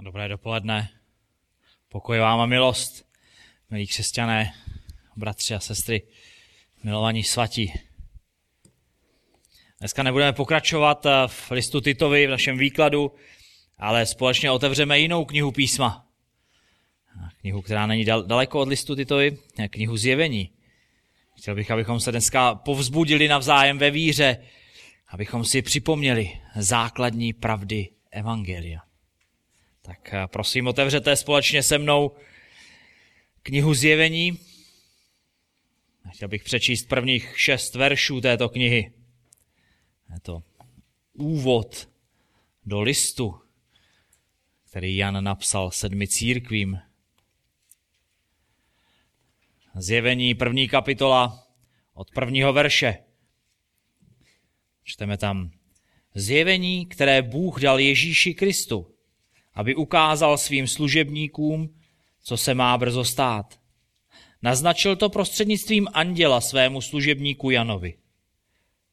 Dobré dopoledne. Pokoj vám a milost, milí křesťané, bratři a sestry, milovaní svatí. Dneska nebudeme pokračovat v listu Titovi, v našem výkladu, ale společně otevřeme jinou knihu písma. Knihu, která není daleko od listu Titovi, knihu Zjevení. Chtěl bych, abychom se dneska povzbudili navzájem ve víře, abychom si připomněli základní pravdy Evangelia. Tak eh, prosím, otevřete společně se mnou knihu Zjevení. Chtěl bych přečíst prvních šest veršů této knihy. Je to úvod do listu, který Jan napsal sedmi církvím. Zjevení první kapitola od prvního verše. Čteme tam zjevení, které Bůh dal Ježíši Kristu, aby ukázal svým služebníkům, co se má brzo stát. Naznačil to prostřednictvím anděla svému služebníku Janovi.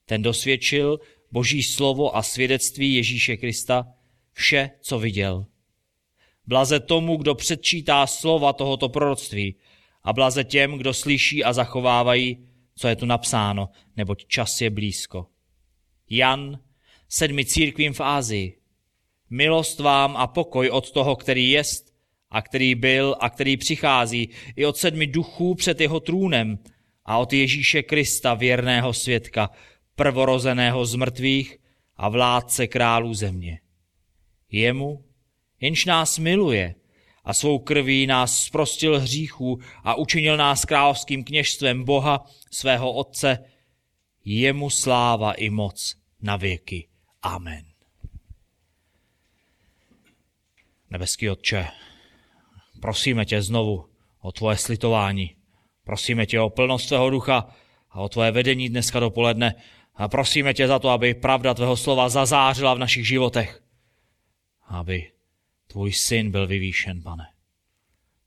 Ten dosvědčil boží slovo a svědectví Ježíše Krista, vše, co viděl. Blaze tomu, kdo předčítá slova tohoto proroctví a blaze těm, kdo slyší a zachovávají, co je tu napsáno, neboť čas je blízko. Jan, sedmi církvím v Ázii. Milost vám a pokoj od toho, který jest a který byl a který přichází, i od sedmi duchů před jeho trůnem a od Ježíše Krista, věrného svědka, prvorozeného z mrtvých a vládce králů země. Jemu, jenž nás miluje a svou krví nás zprostil hříchů a učinil nás královským kněžstvem Boha, svého Otce, jemu sláva i moc na věky. Amen. Nebeský Otče, prosíme tě znovu o tvoje slitování. Prosíme tě o plnost tvého ducha a o tvoje vedení dneska dopoledne. A prosíme tě za to, aby pravda tvého slova zazářila v našich životech. Aby tvůj syn byl vyvýšen, pane.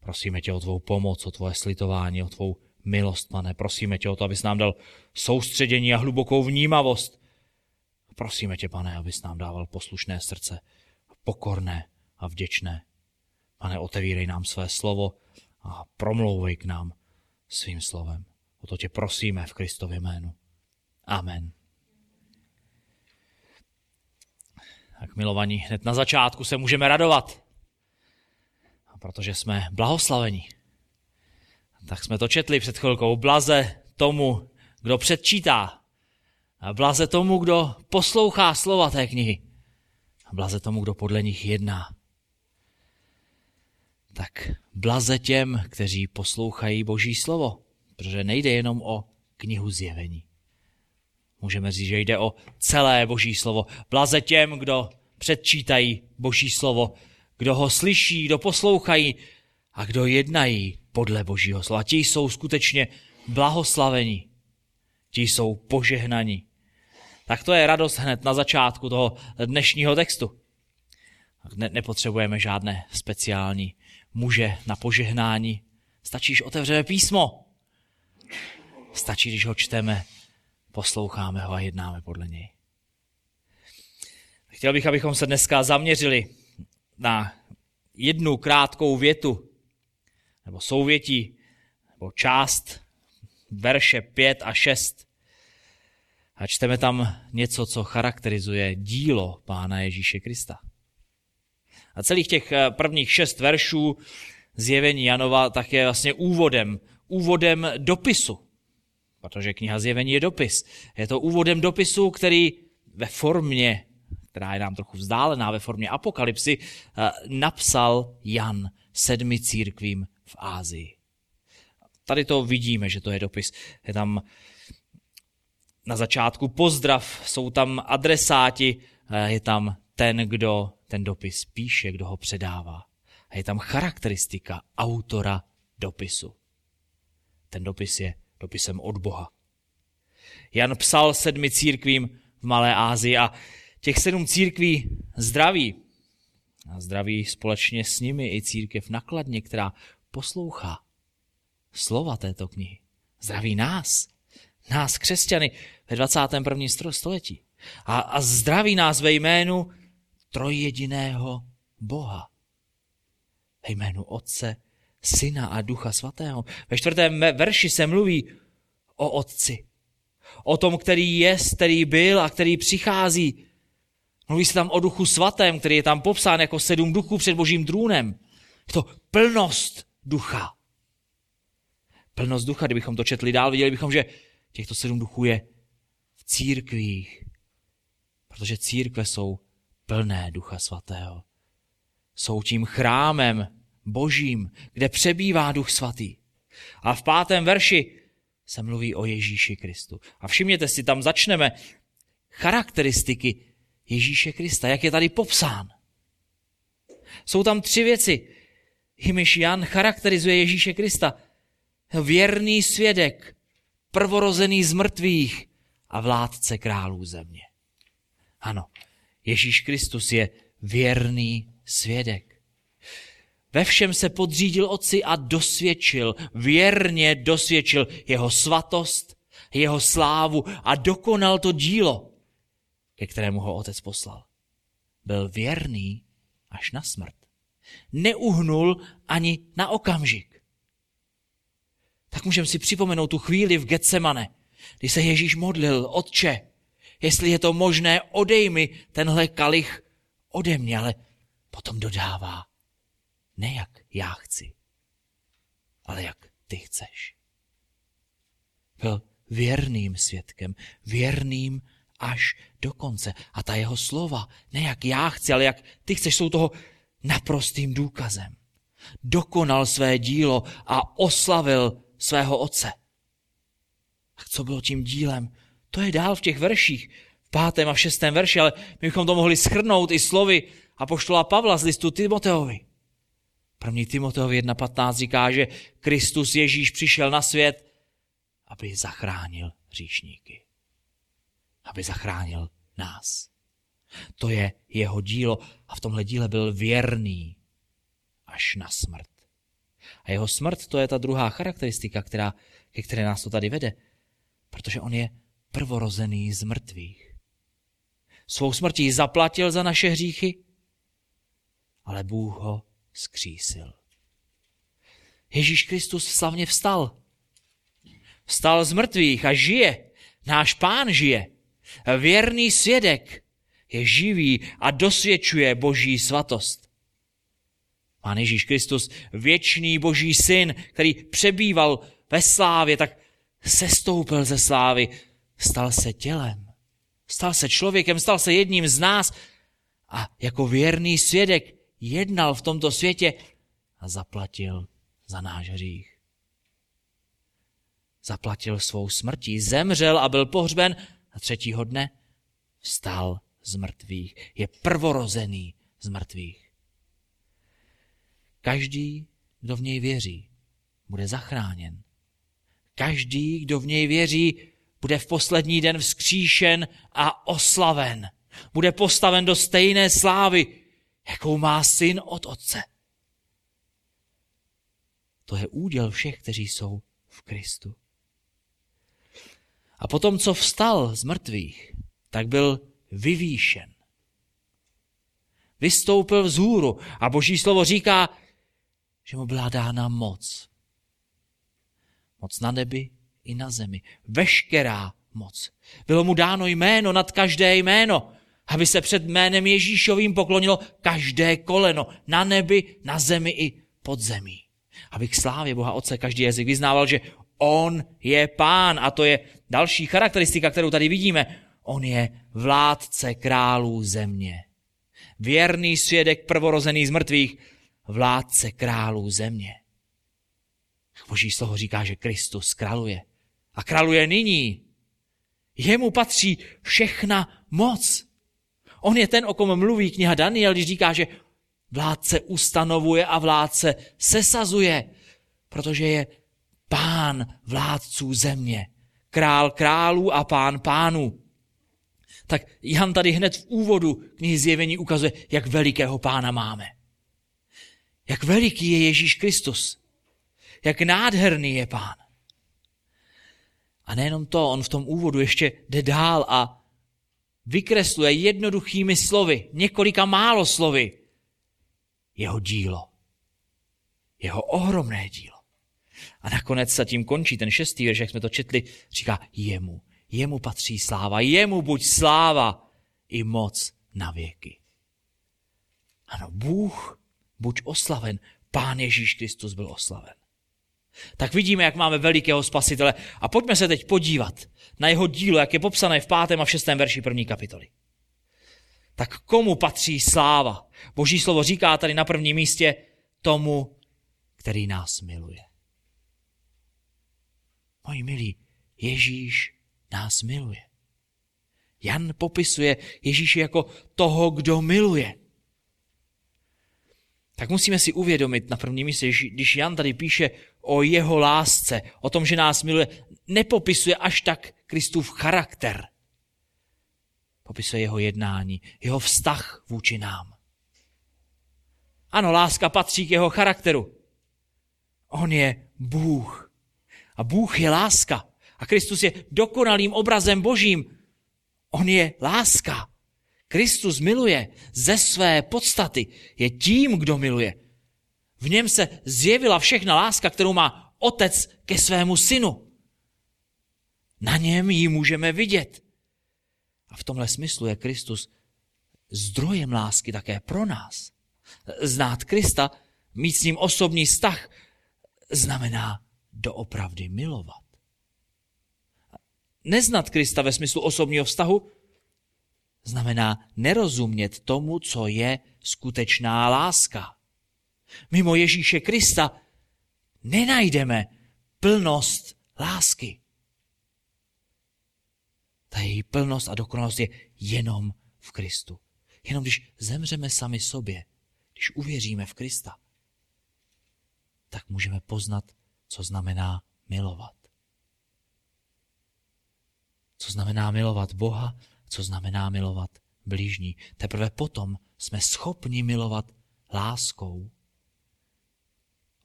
Prosíme tě o tvou pomoc, o tvoje slitování, o tvou milost, pane. Prosíme tě o to, abys nám dal soustředění a hlubokou vnímavost. Prosíme tě, pane, abys nám dával poslušné srdce, pokorné a vděčné. Pane, otevírej nám své slovo a promlouvej k nám svým slovem. O to tě prosíme v Kristově jménu. Amen. Tak milovaní, hned na začátku se můžeme radovat, protože jsme blahoslavení. Tak jsme to četli před chvilkou. Blaze tomu, kdo předčítá. A blaze tomu, kdo poslouchá slova té knihy. A blaze tomu, kdo podle nich jedná tak blaze těm, kteří poslouchají Boží slovo, protože nejde jenom o knihu zjevení. Můžeme říct, že jde o celé Boží slovo. Blaze těm, kdo předčítají Boží slovo, kdo ho slyší, kdo poslouchají a kdo jednají podle Božího slova. Ti jsou skutečně blahoslavení. Ti jsou požehnaní. Tak to je radost hned na začátku toho dnešního textu. Ne, nepotřebujeme žádné speciální muže na požehnání. Stačí, když otevřeme písmo. Stačí, když ho čteme, posloucháme ho a jednáme podle něj. Chtěl bych, abychom se dneska zaměřili na jednu krátkou větu, nebo souvětí, nebo část verše 5 a 6. A čteme tam něco, co charakterizuje dílo Pána Ježíše Krista. A celých těch eh, prvních šest veršů zjevení Janova tak je vlastně úvodem, úvodem dopisu. Protože kniha zjevení je dopis. Je to úvodem dopisu, který ve formě, která je nám trochu vzdálená, ve formě apokalypsy, eh, napsal Jan sedmi církvím v Ázii. Tady to vidíme, že to je dopis. Je tam na začátku pozdrav, jsou tam adresáti, eh, je tam ten, kdo ten dopis píše, kdo ho předává. A je tam charakteristika autora dopisu. Ten dopis je dopisem od Boha. Jan psal sedmi církvím v Malé Ázii a těch sedm církví zdraví. A zdraví společně s nimi i církev nakladně, která poslouchá slova této knihy. Zdraví nás, nás křesťany ve 21. století. A, a zdraví nás ve jménu trojjediného Boha. jménu Otce, Syna a Ducha Svatého. Ve čtvrtém verši se mluví o Otci. O tom, který je, který byl a který přichází. Mluví se tam o Duchu Svatém, který je tam popsán jako sedm duchů před Božím trůnem. Je to plnost ducha. Plnost ducha, kdybychom to četli dál, viděli bychom, že těchto sedm duchů je v církvích, protože církve jsou plné ducha svatého. Jsou tím chrámem božím, kde přebývá duch svatý. A v pátém verši se mluví o Ježíši Kristu. A všimněte si, tam začneme charakteristiky Ježíše Krista, jak je tady popsán. Jsou tam tři věci, jimiž Jan charakterizuje Ježíše Krista. Věrný svědek, prvorozený z mrtvých a vládce králů země. Ano, Ježíš Kristus je věrný svědek. Ve všem se podřídil otci a dosvědčil, věrně dosvědčil jeho svatost, jeho slávu a dokonal to dílo, ke kterému ho otec poslal. Byl věrný až na smrt. Neuhnul ani na okamžik. Tak můžeme si připomenout tu chvíli v Getsemane, kdy se Ježíš modlil, Otče, jestli je to možné, odej mi tenhle kalich ode mě, ale potom dodává, ne jak já chci, ale jak ty chceš. Byl věrným svědkem, věrným až do konce. A ta jeho slova, ne jak já chci, ale jak ty chceš, jsou toho naprostým důkazem. Dokonal své dílo a oslavil svého otce. A co bylo tím dílem? To je dál v těch verších, v pátém a v šestém verši, ale my bychom to mohli schrnout i slovy a poštola Pavla z listu Timoteovi. První Timoteovi 1.15 říká, že Kristus Ježíš přišel na svět, aby zachránil říšníky. Aby zachránil nás. To je jeho dílo a v tomhle díle byl věrný až na smrt. A jeho smrt to je ta druhá charakteristika, která, ke které nás to tady vede. Protože on je prvorozený z mrtvých. Svou smrtí zaplatil za naše hříchy, ale Bůh ho skřísil. Ježíš Kristus slavně vstal. Vstal z mrtvých a žije. Náš pán žije. Věrný svědek je živý a dosvědčuje boží svatost. Pán Ježíš Kristus, věčný boží syn, který přebýval ve slávě, tak sestoupil ze slávy, stal se tělem. Stal se člověkem, stal se jedním z nás a jako věrný svědek jednal v tomto světě a zaplatil za náš hřích. Zaplatil svou smrtí, zemřel a byl pohřben a třetího dne vstal z mrtvých. Je prvorozený z mrtvých. Každý, kdo v něj věří, bude zachráněn. Každý, kdo v něj věří, bude v poslední den vzkříšen a oslaven. Bude postaven do stejné slávy, jakou má syn od otce. To je úděl všech, kteří jsou v Kristu. A potom, co vstal z mrtvých, tak byl vyvýšen. Vystoupil vzhůru a boží slovo říká, že mu byla dána moc. Moc na nebi i na zemi. Veškerá moc. Bylo mu dáno jméno nad každé jméno, aby se před jménem Ježíšovým poklonilo každé koleno na nebi, na zemi i pod zemí. Aby k slávě Boha Otce každý jazyk vyznával, že On je pán a to je další charakteristika, kterou tady vidíme. On je vládce králů země. Věrný svědek prvorozený z mrtvých, vládce králů země. Boží slovo říká, že Kristus králuje. A králuje nyní. Jemu patří všechna moc. On je ten, o kom mluví kniha Daniel, když říká, že vládce ustanovuje a vládce sesazuje, protože je pán vládců země, král králů a pán pánů. Tak Jan tady hned v úvodu knihy zjevení ukazuje, jak velikého pána máme. Jak veliký je Ježíš Kristus. Jak nádherný je pán. A nejenom to, on v tom úvodu ještě jde dál a vykresluje jednoduchými slovy, několika málo slovy, jeho dílo. Jeho ohromné dílo. A nakonec se tím končí ten šestý verš, jak jsme to četli, říká jemu. Jemu patří sláva, jemu buď sláva i moc na věky. Ano, Bůh buď oslaven, Pán Ježíš Kristus byl oslaven. Tak vidíme, jak máme velikého spasitele. A pojďme se teď podívat na jeho dílo, jak je popsané v pátém a v šestém verši první kapitoly. Tak komu patří sláva? Boží slovo říká tady na prvním místě tomu, který nás miluje. Moji milí, Ježíš nás miluje. Jan popisuje Ježíše jako toho, kdo miluje. Tak musíme si uvědomit na prvním místě, když Jan tady píše o jeho lásce, o tom, že nás miluje, nepopisuje až tak Kristův charakter. Popisuje jeho jednání, jeho vztah vůči nám. Ano, láska patří k jeho charakteru. On je Bůh. A Bůh je láska. A Kristus je dokonalým obrazem božím. On je láska. Kristus miluje ze své podstaty. Je tím, kdo miluje. V něm se zjevila všechna láska, kterou má otec ke svému synu. Na něm ji můžeme vidět. A v tomhle smyslu je Kristus zdrojem lásky také pro nás. Znát Krista, mít s ním osobní vztah, znamená doopravdy milovat. Neznat Krista ve smyslu osobního vztahu znamená nerozumět tomu, co je skutečná láska. Mimo Ježíše Krista nenajdeme plnost lásky. Ta její plnost a dokonalost je jenom v Kristu. Jenom když zemřeme sami sobě, když uvěříme v Krista, tak můžeme poznat, co znamená milovat. Co znamená milovat Boha, co znamená milovat blížní. Teprve potom jsme schopni milovat láskou.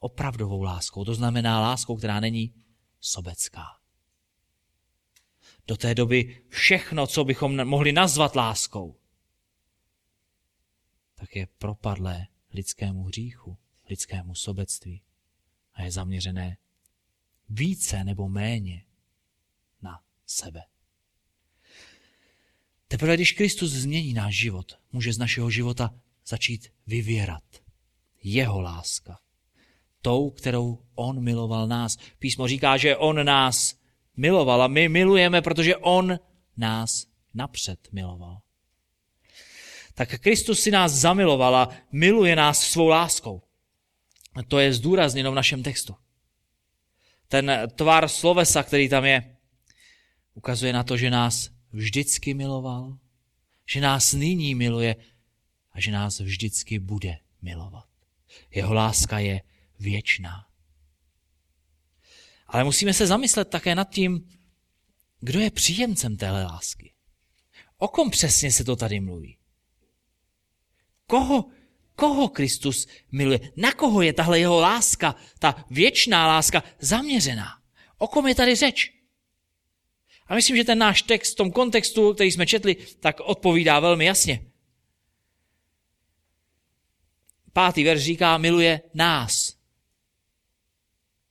Opravdovou láskou. To znamená láskou, která není sobecká. Do té doby všechno, co bychom mohli nazvat láskou, tak je propadlé lidskému hříchu, lidskému sobectví a je zaměřené více nebo méně na sebe. Teprve když Kristus změní náš život, může z našeho života začít vyvěrat jeho láska. Tou, kterou on miloval nás. Písmo říká, že on nás miloval a my milujeme, protože on nás napřed miloval. Tak Kristus si nás zamiloval a miluje nás svou láskou. A to je zdůrazněno v našem textu. Ten tvar slovesa, který tam je, ukazuje na to, že nás vždycky miloval, že nás nyní miluje a že nás vždycky bude milovat. Jeho láska je věčná. Ale musíme se zamyslet také nad tím, kdo je příjemcem téhle lásky. O kom přesně se to tady mluví? Koho, koho Kristus miluje? Na koho je tahle jeho láska, ta věčná láska zaměřená? O kom je tady řeč? A myslím, že ten náš text v tom kontextu, který jsme četli, tak odpovídá velmi jasně. Pátý verš říká, miluje nás.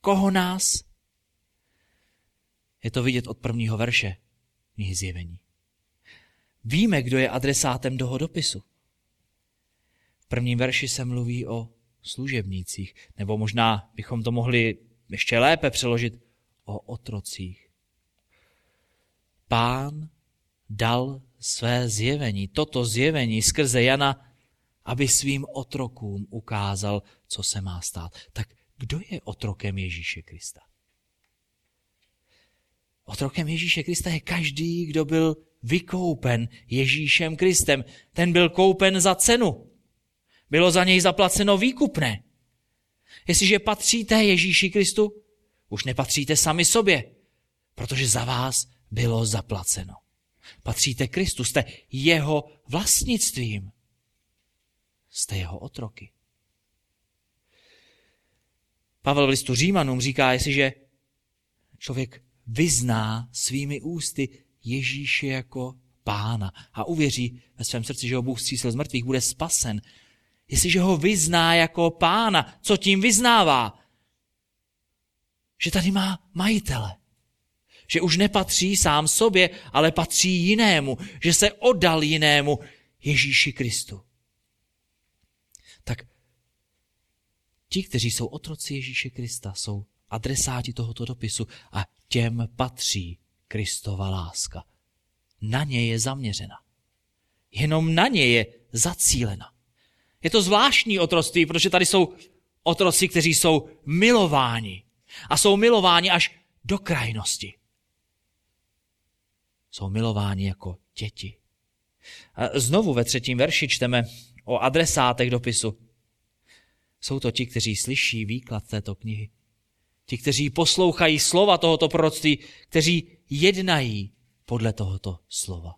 Koho nás? Je to vidět od prvního verše knihy zjevení. Víme, kdo je adresátem toho dopisu. V prvním verši se mluví o služebnících, nebo možná bychom to mohli ještě lépe přeložit o otrocích. Pán dal své zjevení, toto zjevení skrze Jana, aby svým otrokům ukázal, co se má stát. Tak kdo je otrokem Ježíše Krista? Otrokem Ježíše Krista je každý, kdo byl vykoupen Ježíšem Kristem. Ten byl koupen za cenu. Bylo za něj zaplaceno výkupné. Jestliže patříte Ježíši Kristu, už nepatříte sami sobě, protože za vás bylo zaplaceno. Patříte Kristu, jste jeho vlastnictvím. Jste jeho otroky. Pavel v listu Římanům říká, jestliže člověk vyzná svými ústy Ježíše jako pána a uvěří ve svém srdci, že ho Bůh zcísil z mrtvých, bude spasen. jestliže ho vyzná jako pána, co tím vyznává? Že tady má majitele. Že už nepatří sám sobě, ale patří jinému. Že se oddal jinému Ježíši Kristu. Tak ti, kteří jsou otroci Ježíše Krista, jsou adresáti tohoto dopisu a těm patří Kristova láska. Na ně je zaměřena. Jenom na ně je zacílena. Je to zvláštní otroctví, protože tady jsou otroci, kteří jsou milováni. A jsou milováni až do krajnosti. Jsou milováni jako děti. A znovu ve třetím verši čteme o adresátech dopisu. Jsou to ti, kteří slyší výklad této knihy. Ti, kteří poslouchají slova tohoto proroctví, kteří jednají podle tohoto slova.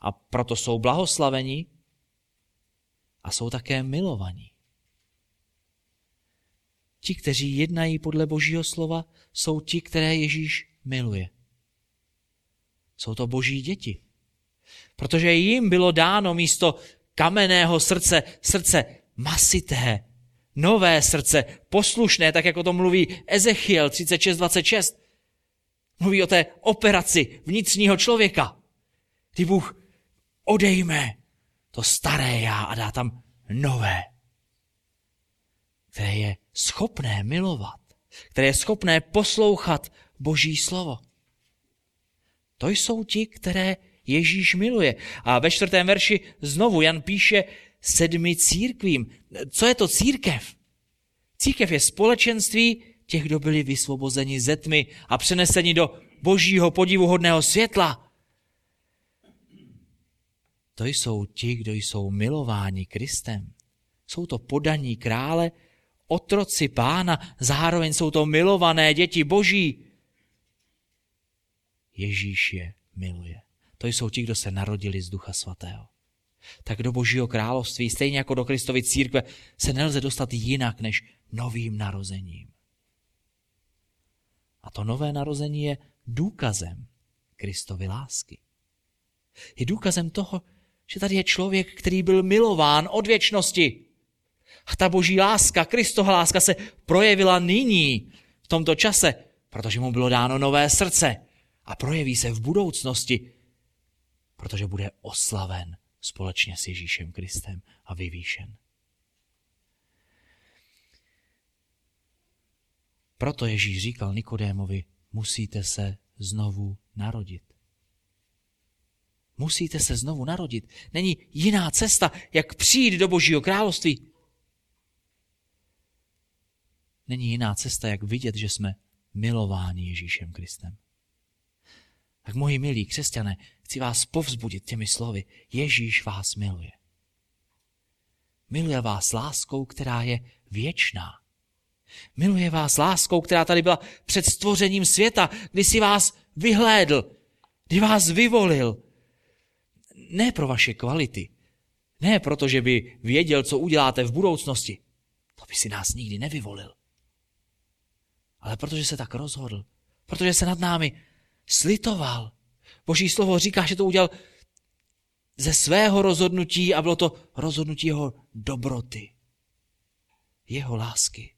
A proto jsou blahoslavení a jsou také milovaní. Ti, kteří jednají podle Božího slova, jsou ti, které Ježíš miluje. Jsou to boží děti. Protože jim bylo dáno místo kamenného srdce, srdce masité, nové srdce, poslušné, tak jako to mluví Ezechiel 36.26. Mluví o té operaci vnitřního člověka, kdy Bůh odejme to staré já a dá tam nové, které je schopné milovat, které je schopné poslouchat Boží slovo. To jsou ti, které Ježíš miluje. A ve čtvrtém verši znovu Jan píše sedmi církvím. Co je to církev? Církev je společenství těch, kdo byli vysvobozeni ze tmy a přeneseni do božího podivuhodného světla. To jsou ti, kdo jsou milováni Kristem. Jsou to podaní krále, otroci pána, zároveň jsou to milované děti boží. Ježíš je miluje. To jsou ti, kdo se narodili z Ducha Svatého. Tak do Božího království, stejně jako do Kristovy církve, se nelze dostat jinak než novým narozením. A to nové narození je důkazem Kristovy lásky. Je důkazem toho, že tady je člověk, který byl milován od věčnosti. A ta boží láska, Kristova láska se projevila nyní, v tomto čase, protože mu bylo dáno nové srdce a projeví se v budoucnosti, protože bude oslaven společně s Ježíšem Kristem a vyvýšen. Proto Ježíš říkal Nikodémovi, musíte se znovu narodit. Musíte se znovu narodit. Není jiná cesta, jak přijít do Božího království. Není jiná cesta, jak vidět, že jsme milováni Ježíšem Kristem. Tak moji milí křesťané, chci vás povzbudit těmi slovy. Ježíš vás miluje. Miluje vás láskou, která je věčná. Miluje vás láskou, která tady byla před stvořením světa, kdy si vás vyhlédl, kdy vás vyvolil. Ne pro vaše kvality, ne proto, že by věděl, co uděláte v budoucnosti. To by si nás nikdy nevyvolil. Ale protože se tak rozhodl, protože se nad námi slitoval. Boží slovo říká, že to udělal ze svého rozhodnutí a bylo to rozhodnutí jeho dobroty, jeho lásky.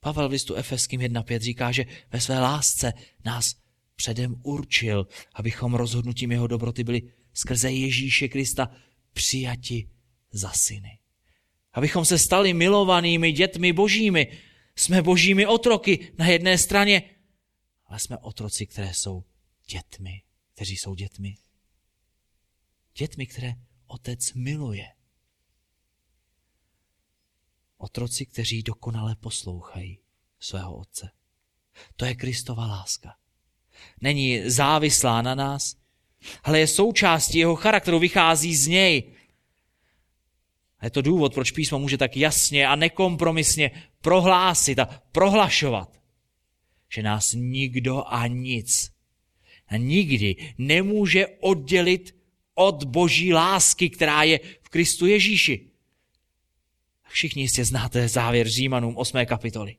Pavel v listu Efeským 1.5 říká, že ve své lásce nás předem určil, abychom rozhodnutím jeho dobroty byli skrze Ježíše Krista přijati za syny. Abychom se stali milovanými dětmi božími. Jsme božími otroky na jedné straně, ale jsme otroci, které jsou dětmi, kteří jsou dětmi. Dětmi, které otec miluje. Otroci, kteří dokonale poslouchají svého otce. To je Kristova láska. Není závislá na nás, ale je součástí jeho charakteru, vychází z něj. A je to důvod, proč písmo může tak jasně a nekompromisně prohlásit a prohlašovat, že nás nikdo a nic nikdy nemůže oddělit od boží lásky, která je v Kristu Ježíši. Všichni jistě znáte závěr Římanům 8. kapitoly.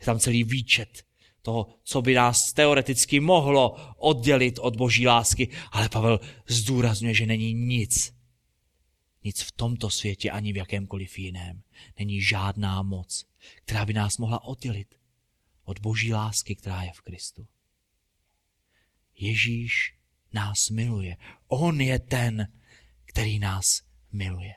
Je tam celý výčet toho, co by nás teoreticky mohlo oddělit od boží lásky, ale Pavel zdůrazňuje, že není nic. Nic v tomto světě ani v jakémkoliv jiném není žádná moc, která by nás mohla oddělit od boží lásky, která je v Kristu. Ježíš nás miluje. On je ten, který nás miluje.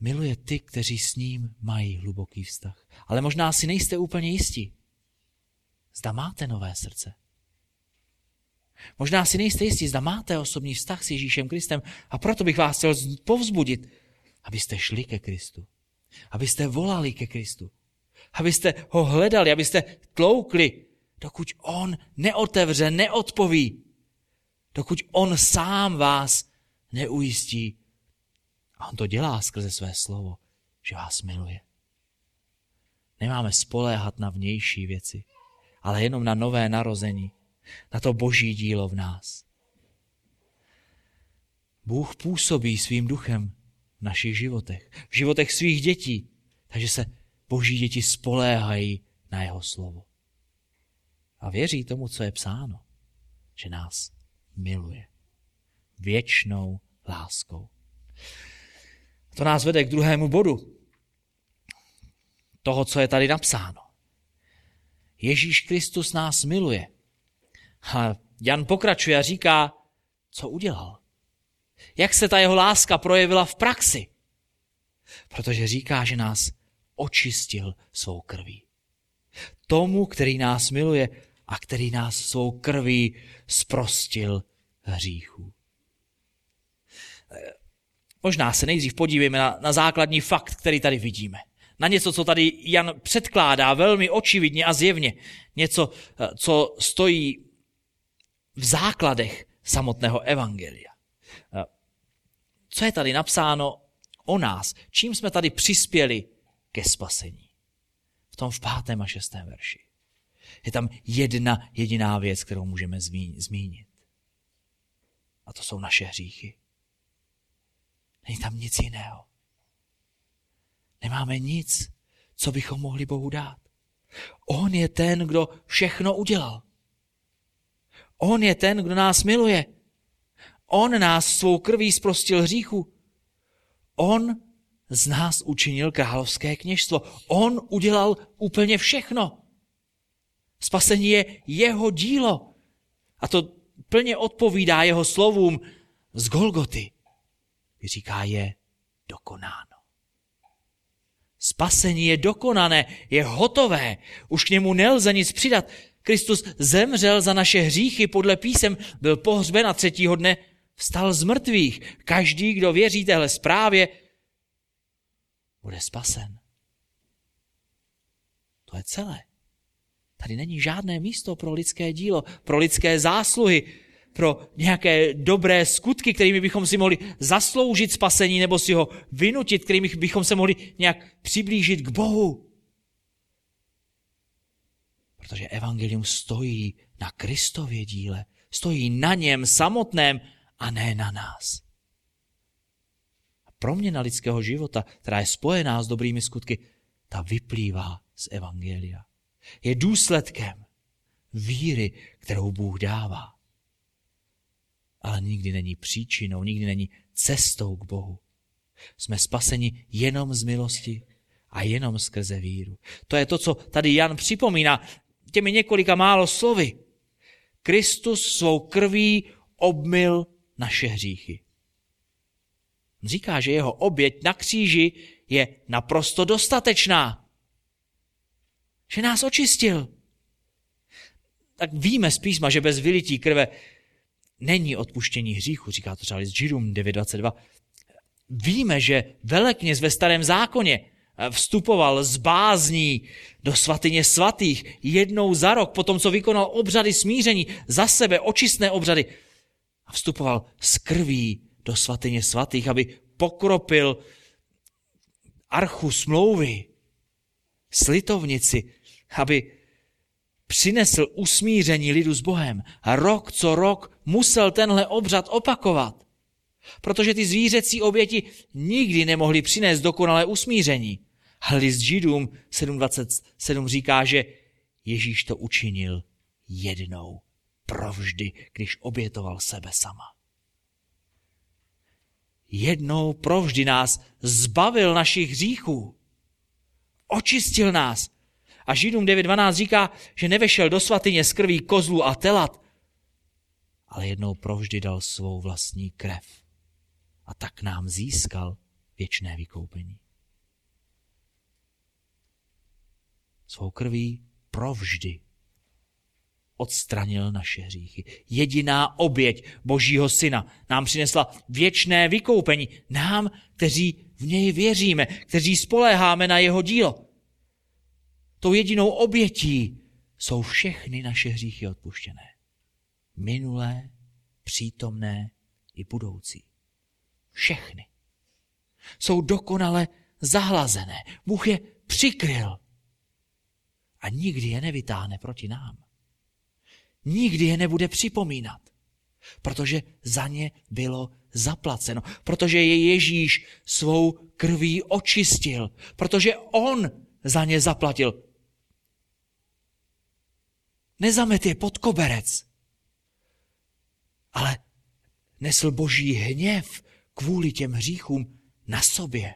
Miluje ty, kteří s ním mají hluboký vztah. Ale možná si nejste úplně jistí. Zda máte nové srdce. Možná si nejste jistí, zda máte osobní vztah s Ježíšem Kristem a proto bych vás chtěl povzbudit, abyste šli ke Kristu. Abyste volali ke Kristu. Abyste ho hledali, abyste tloukli, dokud on neotevře, neodpoví. Dokud on sám vás neujistí. A on to dělá skrze své slovo, že vás miluje. Nemáme spoléhat na vnější věci, ale jenom na nové narození, na to boží dílo v nás. Bůh působí svým duchem v našich životech, v životech svých dětí, takže se boží děti spoléhají na jeho slovo. A věří tomu, co je psáno, že nás miluje věčnou láskou. To nás vede k druhému bodu toho, co je tady napsáno. Ježíš Kristus nás miluje. A Jan pokračuje a říká, co udělal. Jak se ta jeho láska projevila v praxi. Protože říká, že nás očistil svou krví. Tomu, který nás miluje a který nás svou krví sprostil hříchů. Možná se nejdřív podívejme na, na základní fakt, který tady vidíme. Na něco, co tady Jan předkládá velmi očividně a zjevně. Něco, eh, co stojí v základech samotného evangelia. Co je tady napsáno o nás? Čím jsme tady přispěli ke spasení? V tom v pátém a šestém verši. Je tam jedna jediná věc, kterou můžeme zmínit. A to jsou naše hříchy. Není tam nic jiného. Nemáme nic, co bychom mohli Bohu dát. On je ten, kdo všechno udělal. On je ten, kdo nás miluje. On nás svou krví zprostil hříchu. On z nás učinil královské kněžstvo. On udělal úplně všechno. Spasení je jeho dílo. A to plně odpovídá jeho slovům z Golgoty říká, je dokonáno. Spasení je dokonané, je hotové, už k němu nelze nic přidat. Kristus zemřel za naše hříchy podle písem, byl pohřben a třetího dne vstal z mrtvých. Každý, kdo věří téhle zprávě, bude spasen. To je celé. Tady není žádné místo pro lidské dílo, pro lidské zásluhy, pro nějaké dobré skutky, kterými bychom si mohli zasloužit spasení nebo si ho vynutit, kterými bychom se mohli nějak přiblížit k Bohu. Protože evangelium stojí na Kristově díle, stojí na něm samotném a ne na nás. A proměna lidského života, která je spojená s dobrými skutky, ta vyplývá z evangelia. Je důsledkem víry, kterou Bůh dává ale nikdy není příčinou, nikdy není cestou k Bohu. Jsme spaseni jenom z milosti a jenom skrze víru. To je to, co tady Jan připomíná těmi několika málo slovy. Kristus svou krví obmil naše hříchy. Říká, že jeho oběť na kříži je naprosto dostatečná. Že nás očistil. Tak víme z písma, že bez vylití krve není odpuštění hříchu, říká to třeba z Židům 9.22. Víme, že velekněz ve starém zákoně vstupoval z bázní do svatyně svatých jednou za rok, potom co vykonal obřady smíření za sebe, očistné obřady. A vstupoval z krví do svatyně svatých, aby pokropil archu smlouvy, slitovnici, aby přinesl usmíření lidu s Bohem. A rok co rok musel tenhle obřad opakovat. Protože ty zvířecí oběti nikdy nemohli přinést dokonalé usmíření. A list Židům 7.27 říká, že Ježíš to učinil jednou provždy, když obětoval sebe sama. Jednou provždy nás zbavil našich hříchů. Očistil nás. A Židům 9.12 říká, že nevešel do svatyně z krví kozlu a telat, ale jednou provždy dal svou vlastní krev. A tak nám získal věčné vykoupení. Svou krví provždy odstranil naše hříchy. Jediná oběť Božího Syna nám přinesla věčné vykoupení. Nám, kteří v něj věříme, kteří spoléháme na jeho dílo. Tou jedinou obětí jsou všechny naše hříchy odpuštěné. Minulé, přítomné i budoucí. Všechny. Jsou dokonale zahlazené. Bůh je přikryl. A nikdy je nevytáhne proti nám. Nikdy je nebude připomínat. Protože za ně bylo zaplaceno. Protože je Ježíš svou krví očistil. Protože on za ně zaplatil. Nezamet je pod koberec. Ale nesl boží hněv kvůli těm hříchům na sobě.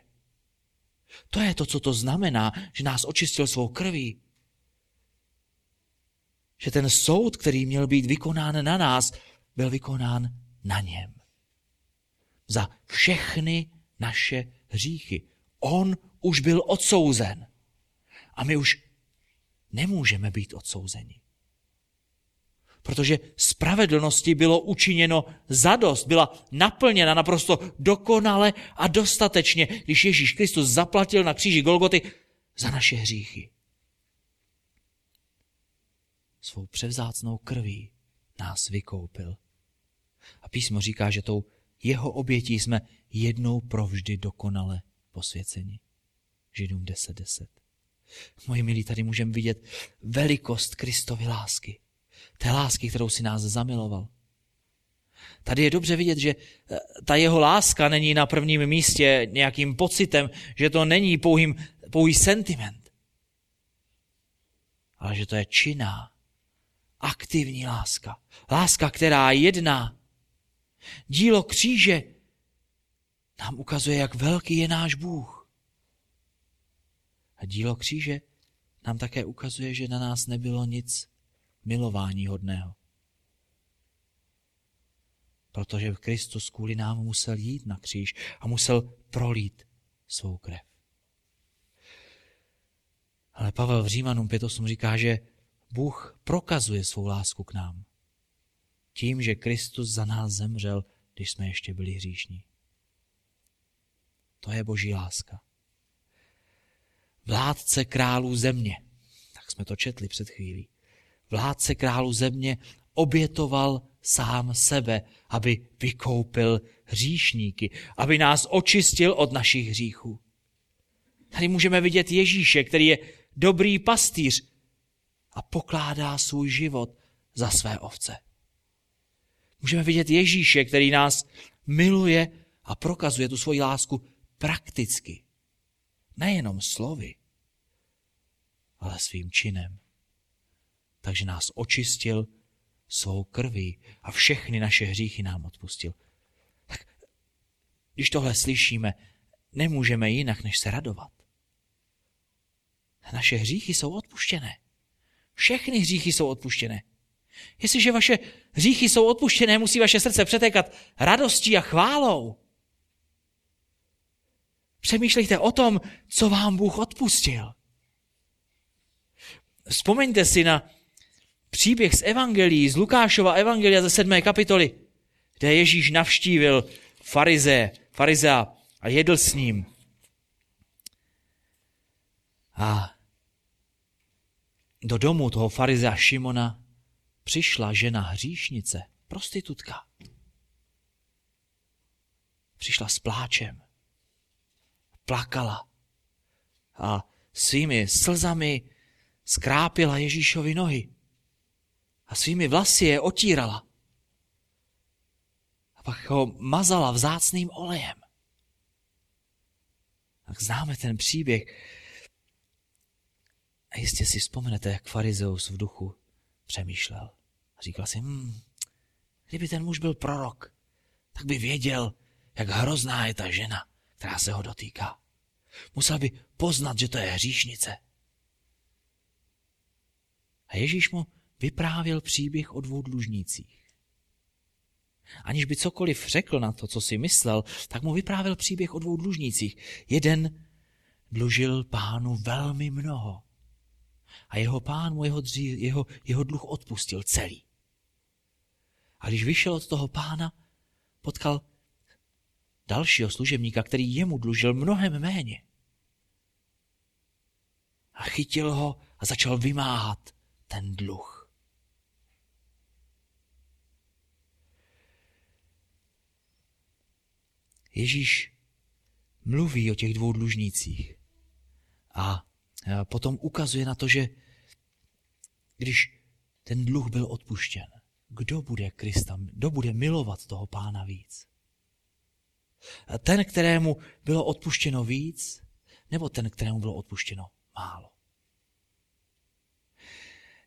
To je to, co to znamená, že nás očistil svou krví. Že ten soud, který měl být vykonán na nás, byl vykonán na něm. Za všechny naše hříchy. On už byl odsouzen. A my už nemůžeme být odsouzeni protože spravedlnosti bylo učiněno zadost, byla naplněna naprosto dokonale a dostatečně, když Ježíš Kristus zaplatil na kříži Golgoty za naše hříchy. Svou převzácnou krví nás vykoupil. A písmo říká, že tou jeho obětí jsme jednou provždy dokonale posvěceni. Židům 10.10. 10. Moji milí, tady můžeme vidět velikost Kristovy lásky té lásky, kterou si nás zamiloval. Tady je dobře vidět, že eh, ta jeho láska není na prvním místě nějakým pocitem, že to není pouhým, pouhý sentiment, ale že to je činná, aktivní láska. Láska, která jedná. Dílo kříže nám ukazuje, jak velký je náš Bůh. A dílo kříže nám také ukazuje, že na nás nebylo nic milování hodného. Protože Kristus kvůli nám musel jít na kříž a musel prolít svou krev. Ale Pavel v Římanům 5.8 říká, že Bůh prokazuje svou lásku k nám. Tím, že Kristus za nás zemřel, když jsme ještě byli hříšní. To je boží láska. Vládce králů země. Tak jsme to četli před chvílí vládce králu země, obětoval sám sebe, aby vykoupil hříšníky, aby nás očistil od našich hříchů. Tady můžeme vidět Ježíše, který je dobrý pastýř a pokládá svůj život za své ovce. Můžeme vidět Ježíše, který nás miluje a prokazuje tu svoji lásku prakticky. Nejenom slovy, ale svým činem takže nás očistil svou krví a všechny naše hříchy nám odpustil. Tak když tohle slyšíme, nemůžeme jinak, než se radovat. Naše hříchy jsou odpuštěné. Všechny hříchy jsou odpuštěné. Jestliže vaše hříchy jsou odpuštěné, musí vaše srdce přetékat radostí a chválou. Přemýšlejte o tom, co vám Bůh odpustil. Vzpomeňte si na příběh z Evangelií, z Lukášova Evangelia ze sedmé kapitoly, kde Ježíš navštívil farize, farizea a jedl s ním. A do domu toho farizea Šimona přišla žena hříšnice, prostitutka. Přišla s pláčem. Plakala. A svými slzami skrápila Ježíšovi nohy a svými vlasy je otírala. A pak ho mazala vzácným olejem. Tak známe ten příběh. A jistě si vzpomenete, jak farizeus v duchu přemýšlel. A říkal si, hm, kdyby ten muž byl prorok, tak by věděl, jak hrozná je ta žena, která se ho dotýká. Musel by poznat, že to je hříšnice. A Ježíš mu vyprávěl příběh o dvou dlužnících. Aniž by cokoliv řekl na to, co si myslel, tak mu vyprávěl příběh o dvou dlužnících. Jeden dlužil pánu velmi mnoho. A jeho pán mu jeho, dří, jeho, jeho dluh odpustil celý. A když vyšel od toho pána, potkal dalšího služebníka, který jemu dlužil mnohem méně. A chytil ho a začal vymáhat ten dluh. Ježíš mluví o těch dvou dlužnících a potom ukazuje na to, že když ten dluh byl odpuštěn, kdo bude Krista, kdo bude milovat toho pána víc? Ten, kterému bylo odpuštěno víc, nebo ten, kterému bylo odpuštěno málo?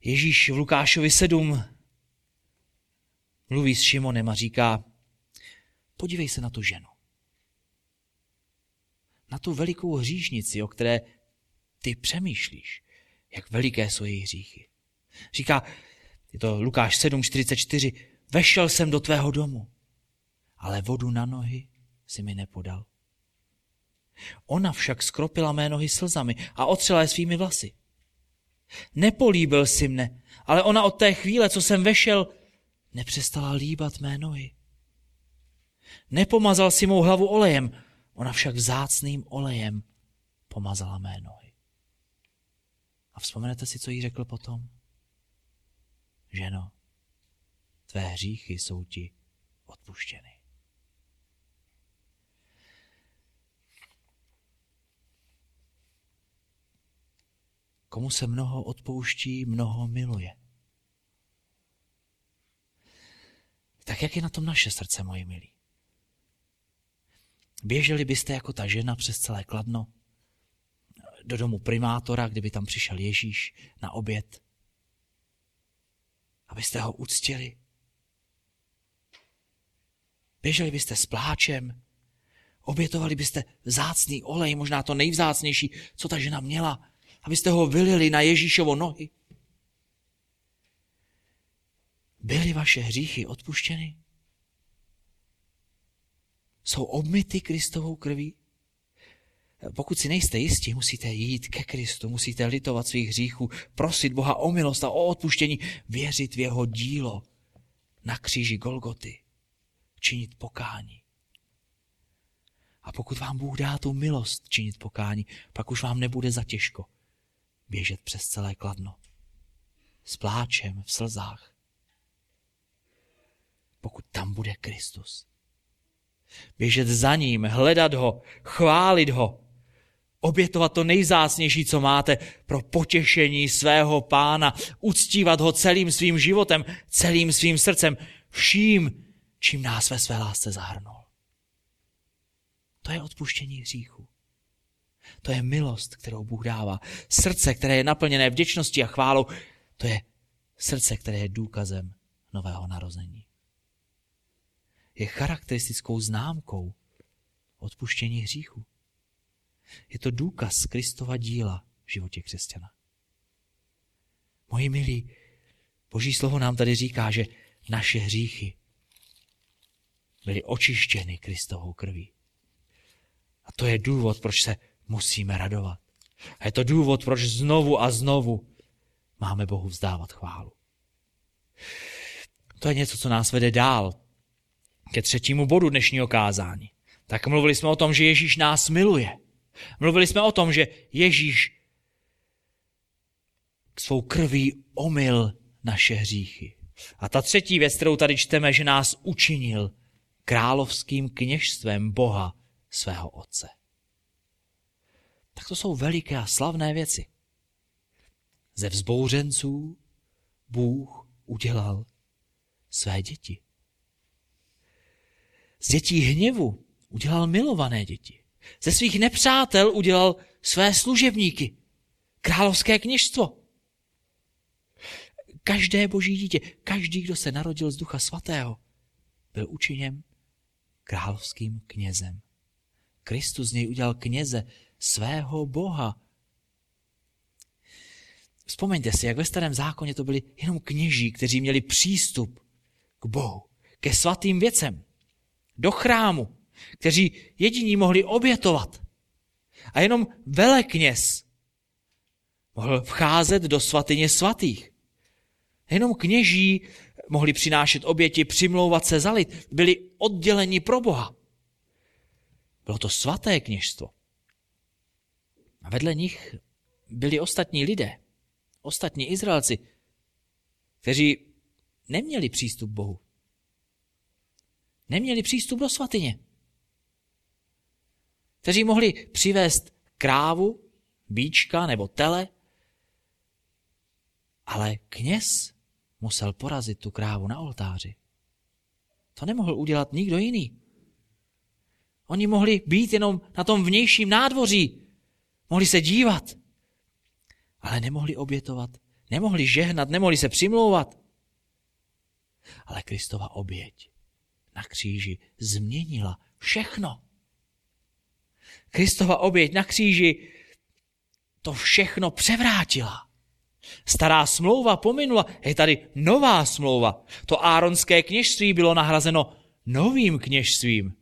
Ježíš v Lukášovi 7 mluví s Šimonem a říká, podívej se na tu ženu. Na tu velikou hříšnici, o které ty přemýšlíš, jak veliké jsou její hříchy. Říká, je to Lukáš 7.44, vešel jsem do tvého domu, ale vodu na nohy si mi nepodal. Ona však skropila mé nohy slzami a otřela je svými vlasy. Nepolíbil si mne, ale ona od té chvíle, co jsem vešel, nepřestala líbat mé nohy. Nepomazal si mou hlavu olejem, ona však vzácným olejem pomazala mé nohy. A vzpomenete si, co jí řekl potom? Ženo, tvé hříchy jsou ti odpuštěny. Komu se mnoho odpouští, mnoho miluje. Tak jak je na tom naše srdce, moji milí? Běželi byste jako ta žena přes celé Kladno do domu primátora, kdyby tam přišel Ježíš na oběd, abyste ho uctili. Běželi byste s pláčem, obětovali byste vzácný olej, možná to nejvzácnější, co ta žena měla, abyste ho vylili na Ježíšovo nohy. Byly vaše hříchy odpuštěny? Jsou obmity Kristovou krví? Pokud si nejste jistí, musíte jít ke Kristu, musíte litovat svých hříchů, prosit Boha o milost a o odpuštění, věřit v jeho dílo na kříži Golgoty, činit pokání. A pokud vám Bůh dá tu milost činit pokání, pak už vám nebude za těžko běžet přes celé kladno. S pláčem v slzách. Pokud tam bude Kristus. Běžet za ním, hledat ho, chválit ho, obětovat to nejzácnější, co máte pro potěšení svého pána, uctívat ho celým svým životem, celým svým srdcem, vším, čím nás ve své lásce zahrnul. To je odpuštění hříchu. To je milost, kterou Bůh dává. Srdce, které je naplněné vděčností a chválou, to je srdce, které je důkazem nového narození. Je charakteristickou známkou odpuštění hříchu. Je to důkaz Kristova díla v životě křesťana. Moji milí, Boží slovo nám tady říká, že naše hříchy byly očištěny Kristovou krví. A to je důvod, proč se musíme radovat. A je to důvod, proč znovu a znovu máme Bohu vzdávat chválu. To je něco, co nás vede dál ke třetímu bodu dnešního kázání. Tak mluvili jsme o tom, že Ježíš nás miluje. Mluvili jsme o tom, že Ježíš svou krví omyl naše hříchy. A ta třetí věc, kterou tady čteme, že nás učinil královským kněžstvem Boha svého Otce. Tak to jsou veliké a slavné věci. Ze vzbouřenců Bůh udělal své děti. Z dětí hněvu udělal milované děti. Ze svých nepřátel udělal své služebníky. Královské kněžstvo. Každé boží dítě, každý, kdo se narodil z ducha svatého, byl učiněn královským knězem. Kristus z něj udělal kněze svého Boha. Vzpomeňte si, jak ve starém zákoně to byli jenom kněží, kteří měli přístup k Bohu, ke svatým věcem, do chrámu, kteří jediní mohli obětovat. A jenom velekněz mohl vcházet do svatyně svatých. Jenom kněží mohli přinášet oběti, přimlouvat se za lid, byli odděleni pro Boha. Bylo to svaté kněžstvo. A vedle nich byli ostatní lidé, ostatní Izraelci, kteří neměli přístup k Bohu. Neměli přístup do svatyně. Kteří mohli přivést krávu, bíčka nebo tele, ale kněz musel porazit tu krávu na oltáři. To nemohl udělat nikdo jiný. Oni mohli být jenom na tom vnějším nádvoří. Mohli se dívat. Ale nemohli obětovat. Nemohli žehnat, nemohli se přimlouvat. Ale Kristova oběť na kříži změnila všechno. Kristova oběť na kříži to všechno převrátila. Stará smlouva pominula, je tady nová smlouva. To áronské kněžství bylo nahrazeno novým kněžstvím.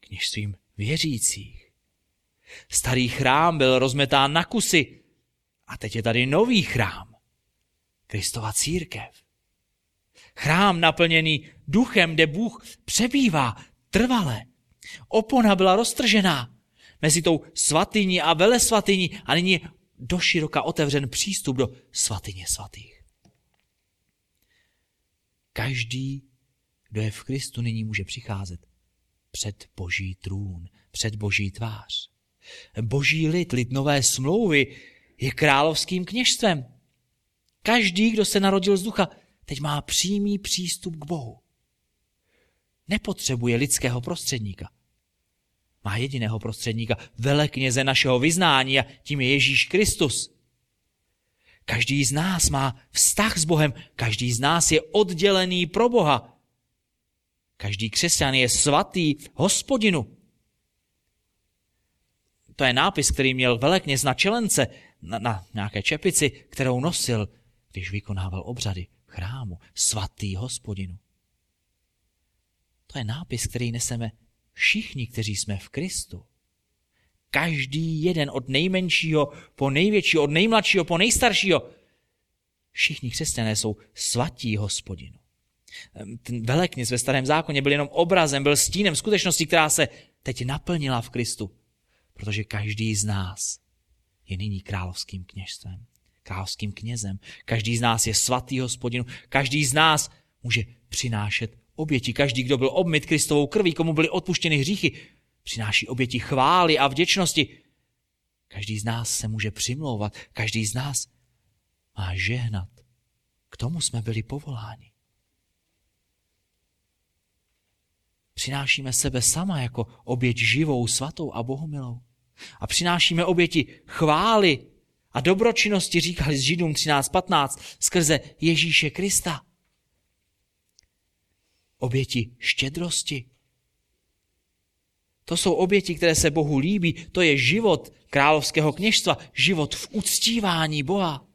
Kněžstvím věřících. Starý chrám byl rozmetán na kusy a teď je tady nový chrám. Kristova církev. Chrám naplněný duchem, kde Bůh přebývá trvale. Opona byla roztržená mezi tou svatyní a velesvatyní a nyní je doširoka otevřen přístup do svatyně svatých. Každý, kdo je v Kristu, nyní může přicházet před boží trůn, před boží tvář. Boží lid, lid nové smlouvy, je královským kněžstvem. Každý, kdo se narodil z ducha, teď má přímý přístup k Bohu. Nepotřebuje lidského prostředníka. Má jediného prostředníka, velekněze našeho vyznání a tím je Ježíš Kristus. Každý z nás má vztah s Bohem, každý z nás je oddělený pro Boha. Každý křesťan je svatý hospodinu. To je nápis, který měl velekněz na čelence, na, na nějaké čepici, kterou nosil, když vykonával obřady v chrámu. Svatý hospodinu. To je nápis, který neseme všichni, kteří jsme v Kristu. Každý jeden od nejmenšího po největšího, od nejmladšího po nejstaršího. Všichni křesťané jsou svatí hospodinu. Ten velekněz ve starém zákoně byl jenom obrazem, byl stínem skutečnosti, která se teď naplnila v Kristu. Protože každý z nás je nyní královským kněžstvem, královským knězem. Každý z nás je svatý hospodinu, každý z nás může přinášet oběti. Každý, kdo byl obmyt Kristovou krví, komu byly odpuštěny hříchy, přináší oběti chvály a vděčnosti. Každý z nás se může přimlouvat, každý z nás má žehnat. K tomu jsme byli povoláni. Přinášíme sebe sama jako oběť živou, svatou a bohumilou. A přinášíme oběti chvály a dobročinnosti, říkali s Židům 13.15, skrze Ježíše Krista oběti štědrosti. To jsou oběti, které se Bohu líbí. To je život královského kněžstva, život v uctívání Boha.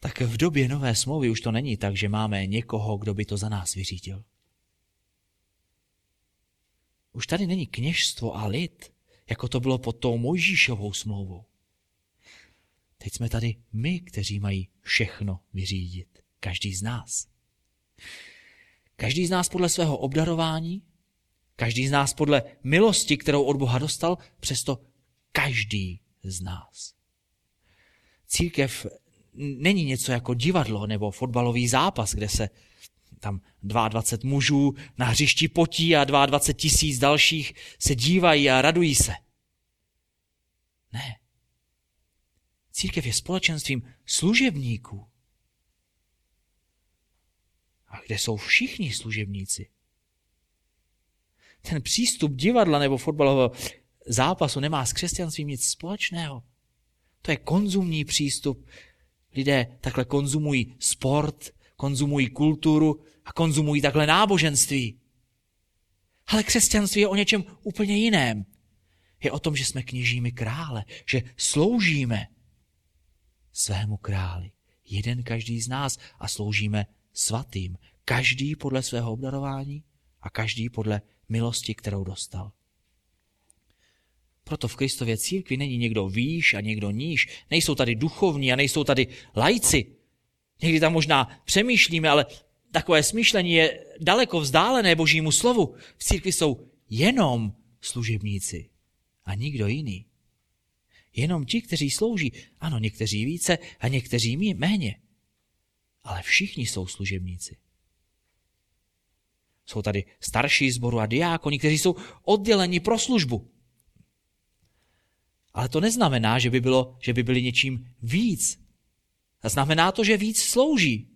Tak v době nové smlouvy už to není tak, že máme někoho, kdo by to za nás vyřídil. Už tady není kněžstvo a lid, jako to bylo pod tou Mojžíšovou smlouvou. Teď jsme tady my, kteří mají všechno vyřídit. Každý z nás. Každý z nás podle svého obdarování, každý z nás podle milosti, kterou od Boha dostal, přesto každý z nás. Církev není něco jako divadlo nebo fotbalový zápas, kde se tam 22 mužů na hřišti potí a 22 tisíc dalších se dívají a radují se. Ne. Církev je společenstvím služebníků kde jsou všichni služebníci. Ten přístup divadla nebo fotbalového zápasu nemá s křesťanstvím nic společného. To je konzumní přístup. lidé takhle konzumují sport, konzumují kulturu a konzumují takhle náboženství. Ale křesťanství je o něčem úplně jiném. Je o tom, že jsme kněžími krále, že sloužíme svému králi. Jeden každý z nás a sloužíme svatým. Každý podle svého obdarování a každý podle milosti, kterou dostal. Proto v Kristově církvi není někdo výš a někdo níž. Nejsou tady duchovní a nejsou tady lajci. Někdy tam možná přemýšlíme, ale takové smýšlení je daleko vzdálené božímu slovu. V církvi jsou jenom služebníci a nikdo jiný. Jenom ti, kteří slouží, ano, někteří více a někteří méně. Ale všichni jsou služebníci. Jsou tady starší zboru a diákoni, kteří jsou odděleni pro službu. Ale to neznamená, že by, bylo, že by byli něčím víc. A znamená to, že víc slouží.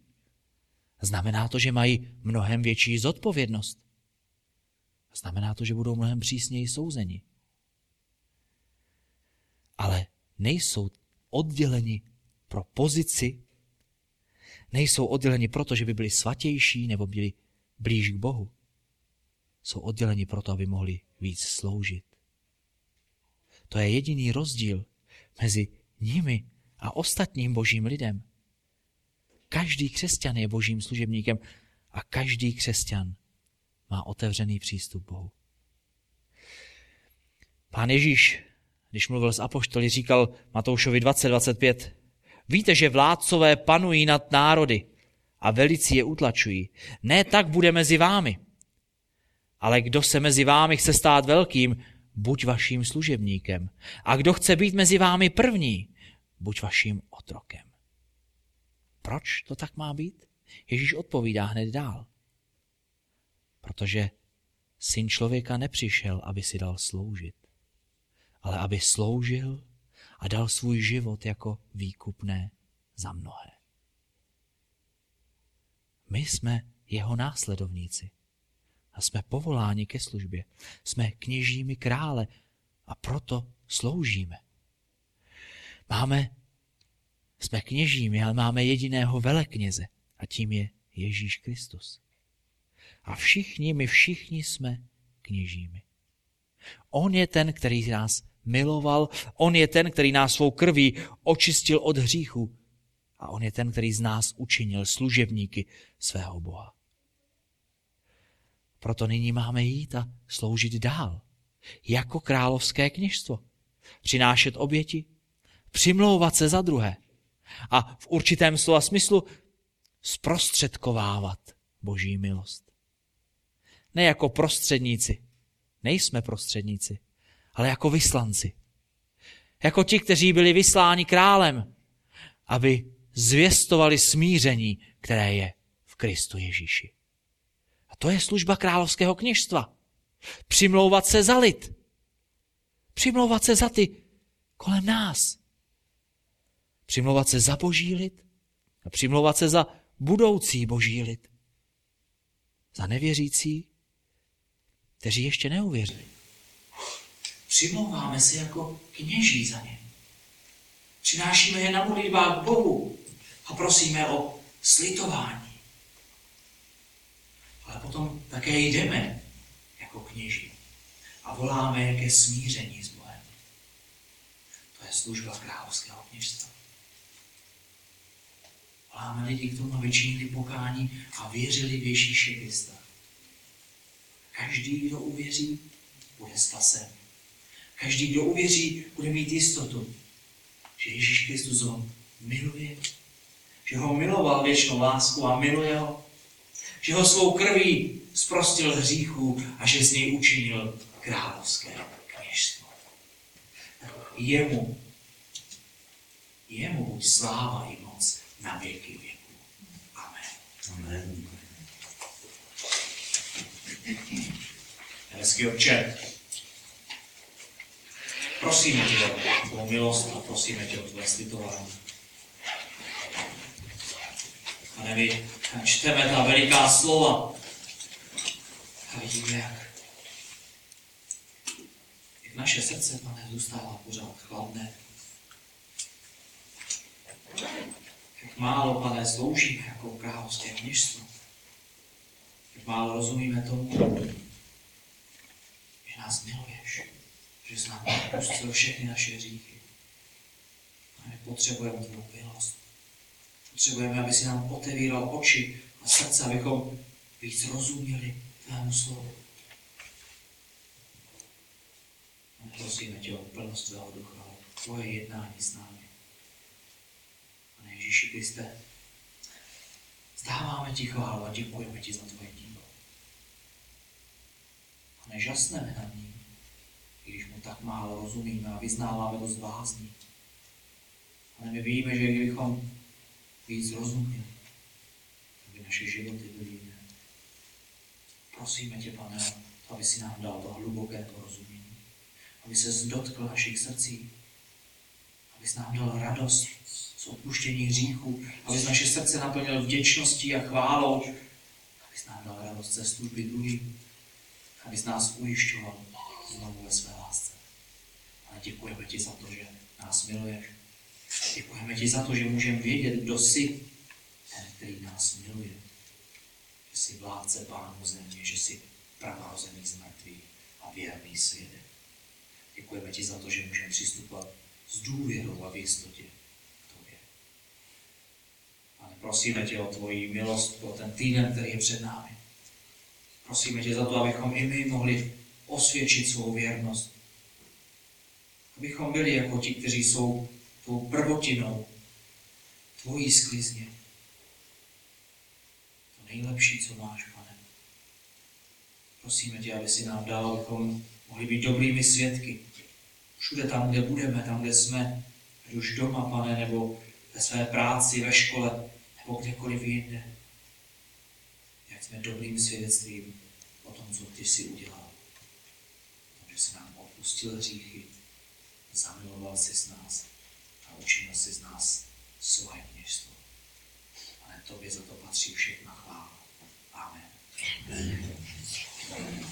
A znamená to, že mají mnohem větší zodpovědnost. A znamená to, že budou mnohem přísněji souzeni. Ale nejsou odděleni pro pozici, nejsou odděleni proto, že by byli svatější nebo byli blíž k Bohu. Jsou odděleni proto, aby mohli víc sloužit. To je jediný rozdíl mezi nimi a ostatním božím lidem. Každý křesťan je božím služebníkem a každý křesťan má otevřený přístup Bohu. Pán Ježíš, když mluvil s apoštoly, říkal Matoušovi 20.25, víte, že vládcové panují nad národy a velici je utlačují. Ne tak bude mezi vámi. Ale kdo se mezi vámi chce stát velkým, buď vaším služebníkem. A kdo chce být mezi vámi první, buď vaším otrokem. Proč to tak má být? Ježíš odpovídá hned dál. Protože syn člověka nepřišel, aby si dal sloužit, ale aby sloužil a dal svůj život jako výkupné za mnohé. My jsme jeho následovníci a jsme povoláni ke službě. Jsme kněžími krále a proto sloužíme. Máme, jsme kněžími, ale máme jediného velekněze a tím je Ježíš Kristus. A všichni, my všichni jsme kněžími. On je ten, který nás miloval, on je ten, který nás svou krví očistil od hříchu a on je ten, který z nás učinil služebníky svého Boha. Proto nyní máme jít a sloužit dál. Jako královské kněžstvo. Přinášet oběti, přimlouvat se za druhé. A v určitém slova smyslu zprostředkovávat boží milost. Ne jako prostředníci. Nejsme prostředníci, ale jako vyslanci. Jako ti, kteří byli vysláni králem, aby zvěstovali smíření, které je v Kristu Ježíši. To je služba královského kněžstva. Přimlouvat se za lid. Přimlouvat se za ty kolem nás. Přimlouvat se za boží lid a přimlouvat se za budoucí boží lid. Za nevěřící, kteří ještě neuvěřili. Přimlouváme se jako kněží za ně. Přinášíme je na modlitbách k Bohu a prosíme o slitování ale potom také jdeme jako kněži a voláme je ke smíření s Bohem. To je služba královského kněžstva. Voláme lidi k tomu, aby činili pokání a věřili v Ježíše Krista. Každý, kdo uvěří, bude spasen. Každý, kdo uvěří, bude mít jistotu, že Ježíš Kristus ho miluje, že ho miloval věčnou lásku a miluje ho že ho svou krví zprostil hříchů a že z něj učinil královské kněžstvo. Jemu, jemu buď sláva i moc na věky věků. Amen. Amen. Hezký obče, prosíme tě o milost a prosíme tě o tvé slitování. Pane, my čteme ta veliká slova a vidíme, jak, jak naše srdce, pane, zůstává pořád chladné. Jak málo, pane, sloužíme jako královské kněžstvo. Jak málo rozumíme tomu, že nás miluješ, že jsi nám odpustil všechny naše hříchy. A my potřebujeme tvou milost. Potřebujeme, aby si nám otevíral oči a srdce, abychom víc rozuměli tvému slovu. A prosíme tě o plnost tvého ducha, o tvoje jednání s námi. Pane Ježíši Kriste, zdáváme ti chválu a děkujeme ti za tvoje dílo. A nežasneme nad ním, když mu tak málo rozumíme a vyznáváme to z. Ale my víme, že kdybychom víc rozuměli, aby naše životy byly jiné. Prosíme tě, pane, aby si nám dal to hluboké porozumění, aby se zdotkl našich srdcí, aby si nám dal radost z odpuštění hříchu, aby naše srdce naplnil vděčností a chválou, aby nám dal radost ze služby druhým, aby nás ujišťoval znovu ve své lásce. Ale děkujeme ti za to, že nás miluješ. Děkujeme ti za to, že můžeme vědět, kdo jsi, ten, který nás miluje. Že jsi vládce pánu země, že jsi pravozený z mrtvých a věrný svědek. Děkujeme ti za to, že můžeme přistupovat s důvěrou a v jistotě k tobě. Pane, prosíme tě o tvoji milost pro ten týden, který je před námi. Prosíme tě za to, abychom i my mohli osvědčit svou věrnost. Abychom byli jako ti, kteří jsou tou prvotinou tvojí sklizně. To nejlepší, co máš, pane. Prosíme tě, aby si nám dal, abychom mohli být dobrými svědky. Všude tam, kde budeme, tam, kde jsme, ať už doma, pane, nebo ve své práci, ve škole, nebo kdekoliv jinde. Jak jsme dobrým svědectvím o tom, co ty jsi udělal s nám odpustil hříchy, zamiloval si z nás a učinil si z nás svoje město. Ale tobě za to patří všechna chvála. Amen. Amen.